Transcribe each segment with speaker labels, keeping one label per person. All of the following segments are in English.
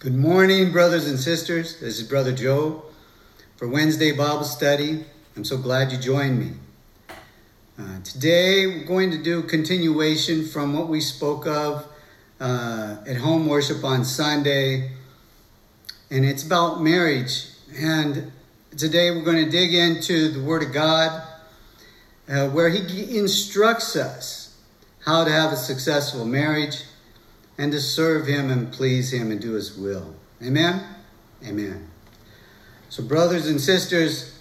Speaker 1: Good morning, brothers and sisters. This is Brother Joe for Wednesday Bible study. I'm so glad you joined me. Uh, today, we're going to do continuation from what we spoke of uh, at home worship on Sunday, and it's about marriage. And today, we're going to dig into the Word of God, uh, where He instructs us how to have a successful marriage and to serve Him and please Him and do His will. Amen? Amen. So, brothers and sisters,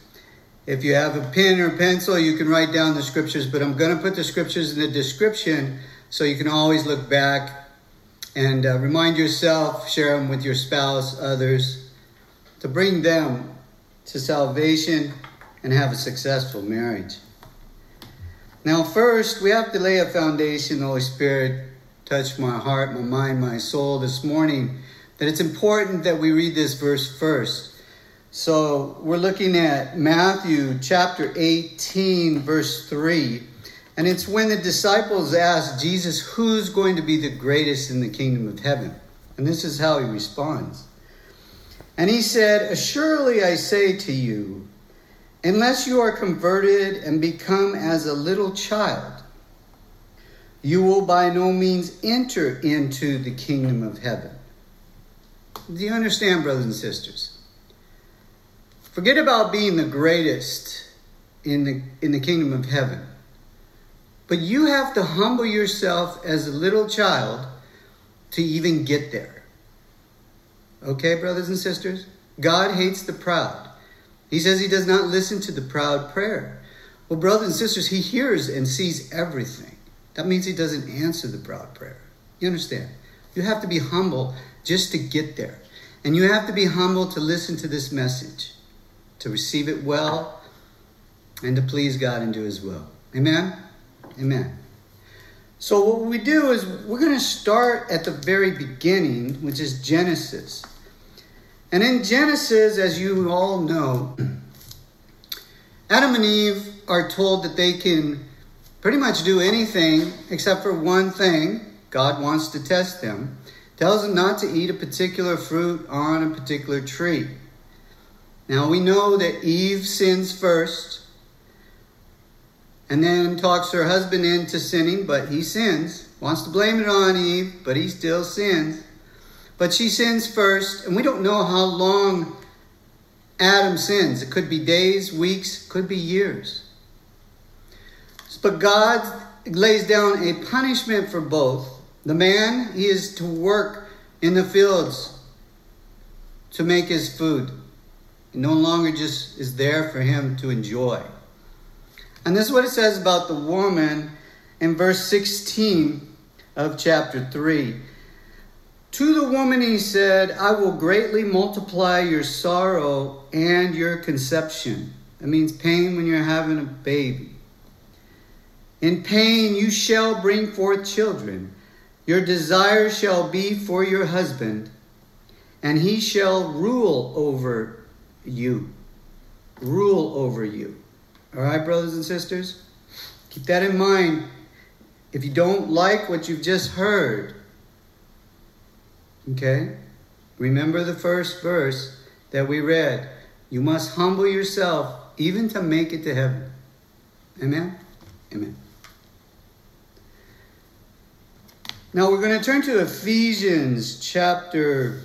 Speaker 1: if you have a pen or pencil, you can write down the scriptures, but I'm going to put the scriptures in the description so you can always look back and uh, remind yourself, share them with your spouse, others, to bring them to salvation and have a successful marriage. Now, first, we have to lay a foundation, Holy Spirit touched my heart, my mind, my soul this morning that it's important that we read this verse first. So we're looking at Matthew chapter 18, verse 3. And it's when the disciples ask Jesus, Who's going to be the greatest in the kingdom of heaven? And this is how he responds. And he said, Assuredly I say to you, unless you are converted and become as a little child, you will by no means enter into the kingdom of heaven. Do you understand, brothers and sisters? Forget about being the greatest in the, in the kingdom of heaven. But you have to humble yourself as a little child to even get there. Okay, brothers and sisters? God hates the proud. He says he does not listen to the proud prayer. Well, brothers and sisters, he hears and sees everything. That means he doesn't answer the proud prayer. You understand? You have to be humble just to get there. And you have to be humble to listen to this message, to receive it well, and to please God and do his will. Amen? Amen. So, what we do is we're going to start at the very beginning, which is Genesis. And in Genesis, as you all know, Adam and Eve are told that they can pretty much do anything except for one thing. God wants to test them. Tells them not to eat a particular fruit on a particular tree. Now we know that Eve sins first and then talks her husband into sinning, but he sins. Wants to blame it on Eve, but he still sins. But she sins first, and we don't know how long Adam sins. It could be days, weeks, could be years. But God lays down a punishment for both. The man, he is to work in the fields to make his food. It no longer just is there for him to enjoy. And this is what it says about the woman in verse 16 of chapter 3. To the woman he said, I will greatly multiply your sorrow and your conception. That means pain when you're having a baby. In pain you shall bring forth children. Your desire shall be for your husband, and he shall rule over you. Rule over you. All right, brothers and sisters? Keep that in mind. If you don't like what you've just heard, okay, remember the first verse that we read. You must humble yourself even to make it to heaven. Amen? Amen. Now we're going to turn to Ephesians chapter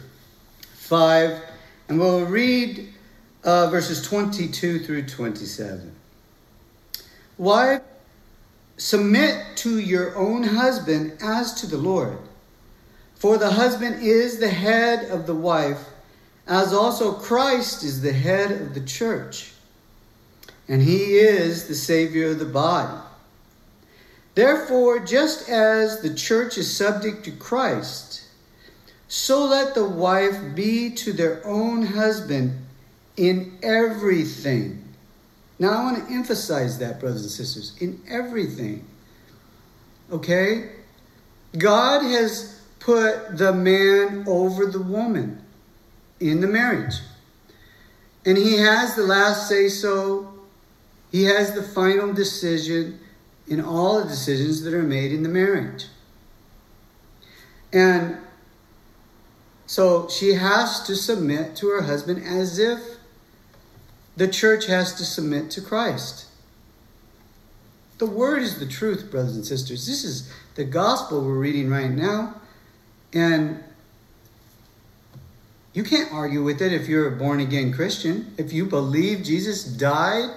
Speaker 1: 5, and we'll read uh, verses 22 through 27. Wife, submit to your own husband as to the Lord. For the husband is the head of the wife, as also Christ is the head of the church, and he is the Savior of the body. Therefore, just as the church is subject to Christ, so let the wife be to their own husband in everything. Now, I want to emphasize that, brothers and sisters, in everything. Okay? God has put the man over the woman in the marriage. And he has the last say so, he has the final decision in all the decisions that are made in the marriage. And So she has to submit to her husband as if the church has to submit to Christ. The word is the truth, brothers and sisters. This is the gospel we're reading right now. And you can't argue with it if you're a born again Christian. If you believe Jesus died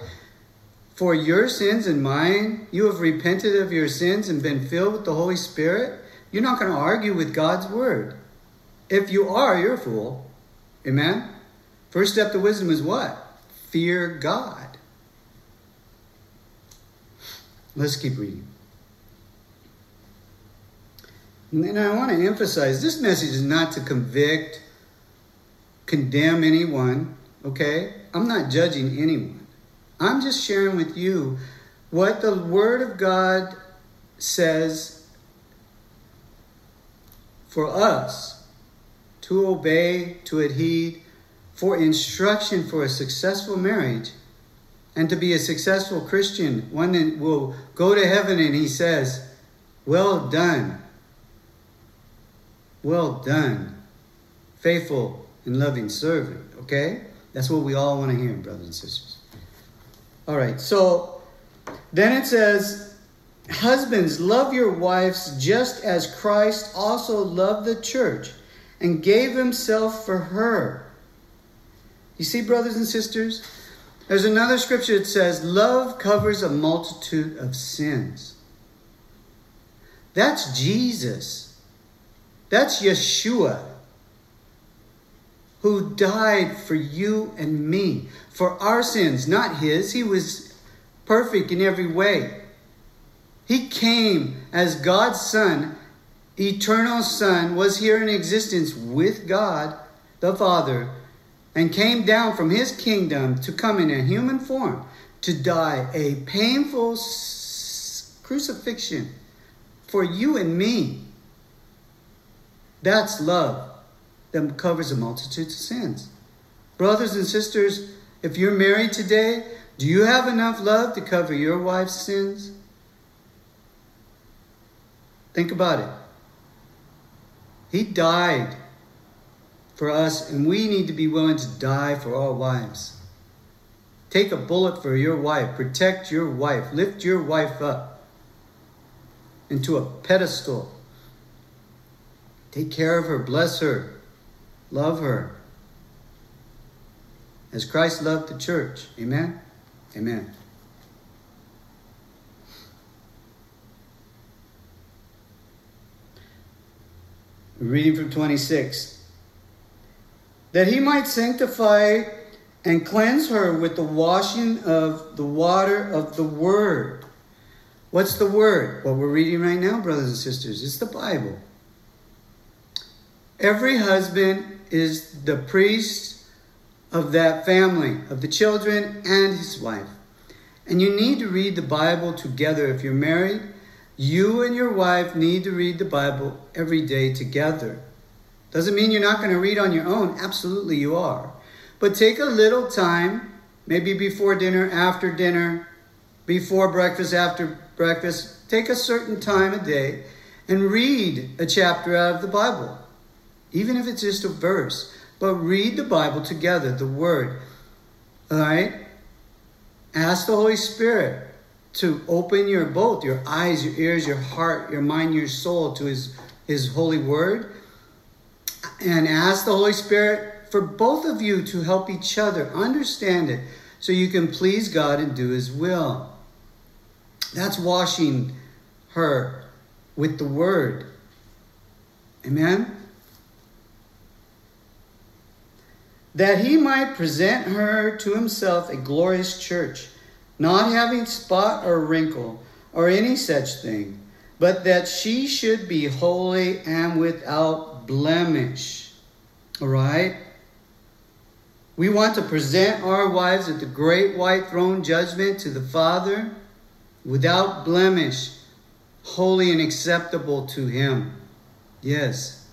Speaker 1: for your sins and mine, you have repented of your sins and been filled with the Holy Spirit, you're not going to argue with God's word. If you are, you're a fool. Amen? First step to wisdom is what? Fear God. Let's keep reading. And I want to emphasize this message is not to convict condemn anyone, okay? I'm not judging anyone. I'm just sharing with you what the Word of God says for us to obey, to adhere, for instruction for a successful marriage and to be a successful Christian, one that will go to heaven and he says, Well done, well done, faithful and loving servant. Okay? That's what we all want to hear, brothers and sisters. All right, so then it says, Husbands, love your wives just as Christ also loved the church and gave himself for her. You see, brothers and sisters, there's another scripture that says, Love covers a multitude of sins. That's Jesus. That's Yeshua who died for you and me, for our sins, not his. He was perfect in every way. He came as God's Son, eternal Son, was here in existence with God the Father, and came down from his kingdom to come in a human form to die a painful crucifixion for you and me. That's love that covers a multitude of sins. Brothers and sisters, if you're married today, do you have enough love to cover your wife's sins? Think about it. He died for us, and we need to be willing to die for our wives. Take a bullet for your wife. Protect your wife. Lift your wife up into a pedestal. Take care of her. Bless her. Love her as Christ loved the church. Amen? Amen. Reading from 26. That he might sanctify and cleanse her with the washing of the water of the word. What's the word? What we're reading right now, brothers and sisters. It's the Bible. Every husband is the priest of that family, of the children and his wife. And you need to read the Bible together. If you're married, you and your wife need to read the Bible every day together. Doesn't mean you're not going to read on your own. Absolutely, you are. But take a little time, maybe before dinner, after dinner, before breakfast, after breakfast. Take a certain time a day and read a chapter out of the Bible even if it's just a verse. But read the Bible together, the Word. All right? Ask the Holy Spirit to open your both your eyes, your ears, your heart, your mind, your soul to His, His holy Word. And ask the Holy Spirit for both of you to help each other understand it so you can please God and do His will. That's washing her with the Word. Amen? That he might present her to himself a glorious church, not having spot or wrinkle or any such thing, but that she should be holy and without blemish. All right? We want to present our wives at the great white throne judgment to the Father without blemish, holy and acceptable to Him. Yes.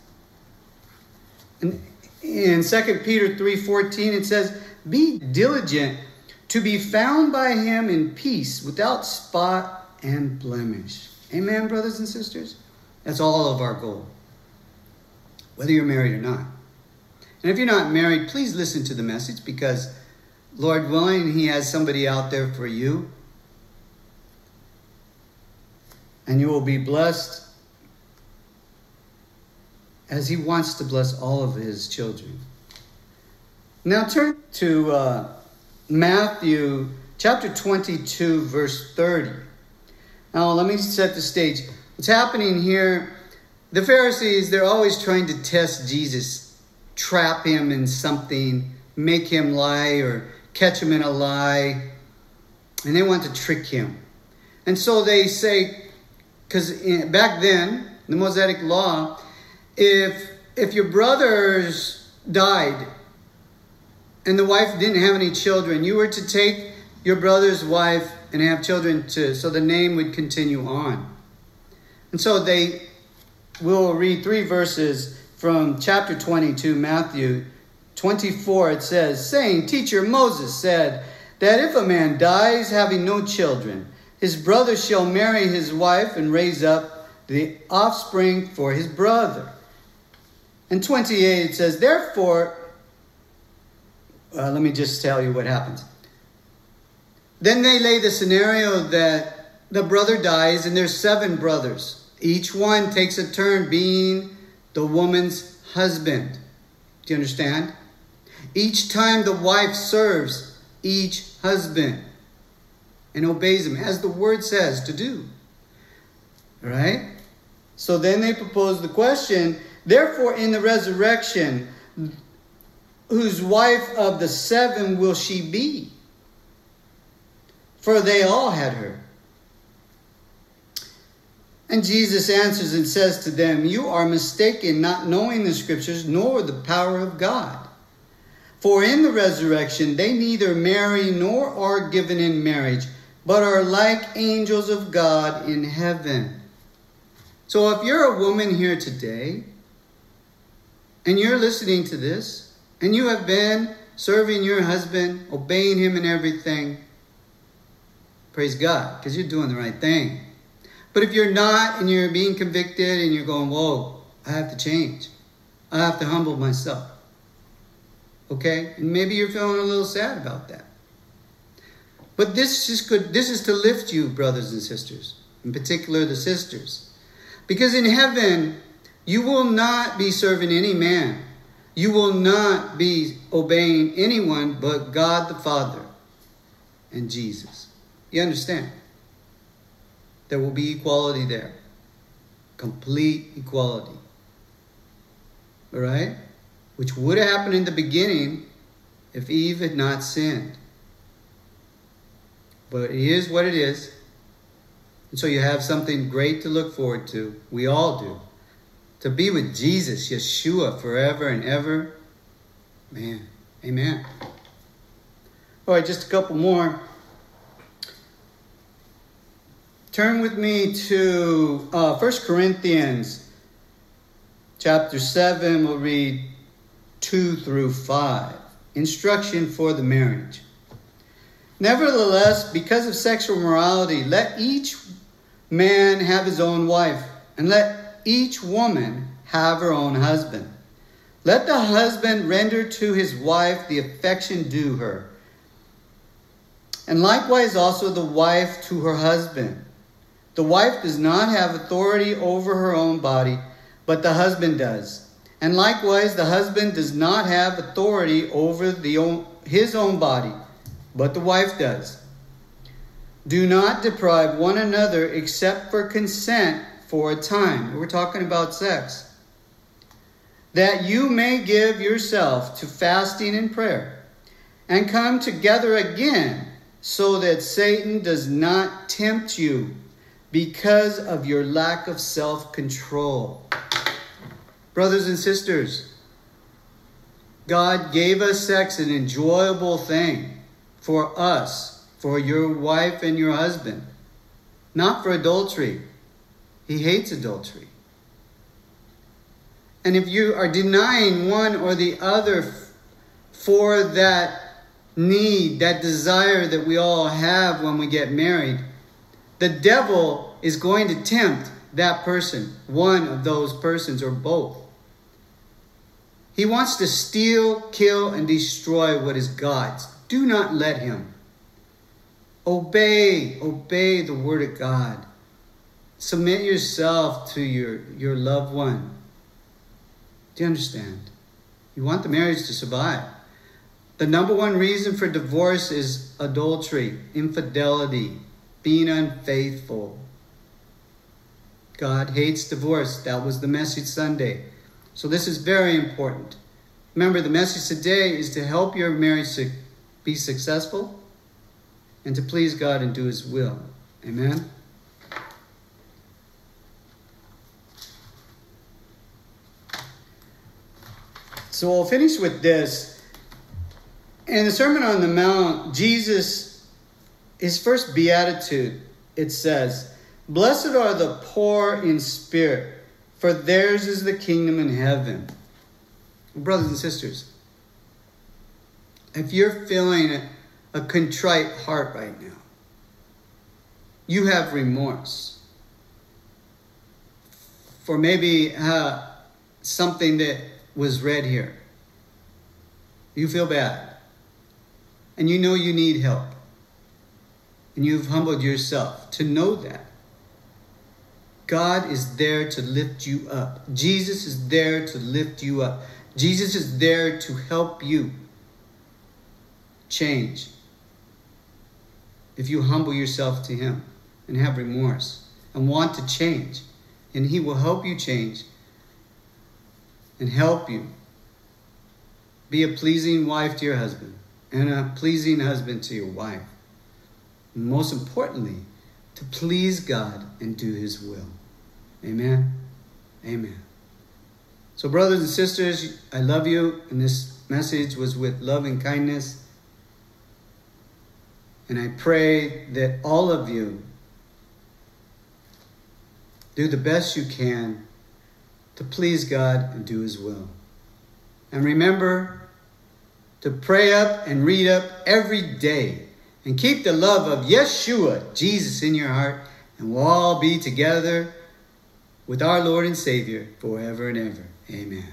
Speaker 1: And in 2 Peter 3:14 it says, "Be diligent to be found by him in peace, without spot and blemish." Amen, brothers and sisters. That's all of our goal. Whether you're married or not. And if you're not married, please listen to the message because, Lord willing, He has somebody out there for you. And you will be blessed as He wants to bless all of His children. Now turn to uh, Matthew chapter 22, verse 30. Now, let me set the stage. What's happening here, the Pharisees, they're always trying to test Jesus, trap him in something, make him lie, or catch him in a lie. And they want to trick him. And so they say, because back then, the Mosaic law, if if your brothers died and the wife didn't have any children, you were to take your brother's wife and have children too, so the name would continue on. And so they will read three verses from chapter 22, Matthew 24. It says, saying, Teacher Moses said that if a man dies having no children, his brother shall marry his wife and raise up the offspring for his brother. And 28 it says, Therefore, uh, let me just tell you what happens. Then they lay the scenario that the brother dies and there's seven brothers. Each one takes a turn being the woman's husband. Do you understand? Each time the wife serves each husband and obeys him, as the word says to do. All right? So then they propose the question therefore, in the resurrection, whose wife of the seven will she be? For they all had her. And Jesus answers and says to them, You are mistaken, not knowing the scriptures nor the power of God. For in the resurrection they neither marry nor are given in marriage, but are like angels of God in heaven. So if you're a woman here today, and you're listening to this, and you have been serving your husband, obeying him in everything, praise God, because you're doing the right thing. But if you're not and you're being convicted and you're going, whoa, I have to change, I have to humble myself. Okay? And maybe you're feeling a little sad about that. But this is good. This is to lift you, brothers and sisters, in particular the sisters. Because in heaven, you will not be serving any man. You will not be obeying anyone but God the Father and Jesus. You understand? There will be equality there. Complete equality. All right? Which would have happened in the beginning if Eve had not sinned. But it is what it is. And so you have something great to look forward to. We all do to be with Jesus, Yeshua, forever and ever. Man, amen. All right, just a couple more. Turn with me to uh, 1 Corinthians chapter 7. We'll read 2 through 5. Instruction for the marriage. Nevertheless, because of sexual morality, let each man have his own wife, and let each woman have her own husband. Let the husband render to his wife the affection due her, and likewise also the wife to her husband. The wife does not have authority over her own body, but the husband does. And likewise, the husband does not have authority over the own, his own body, but the wife does. Do not deprive one another except for consent for a time. We're talking about sex. That you may give yourself to fasting and prayer and come together again so that Satan does not tempt you because of your lack of self control. Brothers and sisters, God gave us sex an enjoyable thing for us, for your wife and your husband, not for adultery. He hates adultery. And if you are denying one or the other for that need, that desire that we all have when we get married, the devil is going to tempt that person, one of those persons, or both. He wants to steal, kill, and destroy what is God's. Do not let him. Obey, obey the word of God. Submit yourself to your, your loved one. Do you understand? You want the marriage to survive. The number one reason for divorce is adultery, infidelity, being unfaithful. God hates divorce. That was the message Sunday. So this is very important. Remember, the message today is to help your marriage to be successful and to please God and do His will. Amen. So we'll finish with this. In the Sermon on the Mount, Jesus, his first beatitude, it says, Blessed are the poor in spirit, for theirs is the kingdom in heaven. Brothers and sisters, if you're feeling a, a contrite heart right now, you have remorse for maybe uh, something that was read here. You feel bad. And you know you need help. And you've humbled yourself to know that. God is there to lift you up. Jesus is there to lift you up. Jesus is there to help you change. If you humble yourself to Him and have remorse and want to change, and He will help you change and help you be a pleasing wife to your husband and a pleasing husband to your wife. Most importantly, to please God and do His will. Amen. Amen. So, brothers and sisters, I love you, and this message was with love and kindness. And I pray that all of you do the best you can to please God and do His will. And remember to pray up and read up every day and keep the love of Yeshua, Jesus, in your heart, and we'll all be together with our Lord and Savior forever and ever. Amen.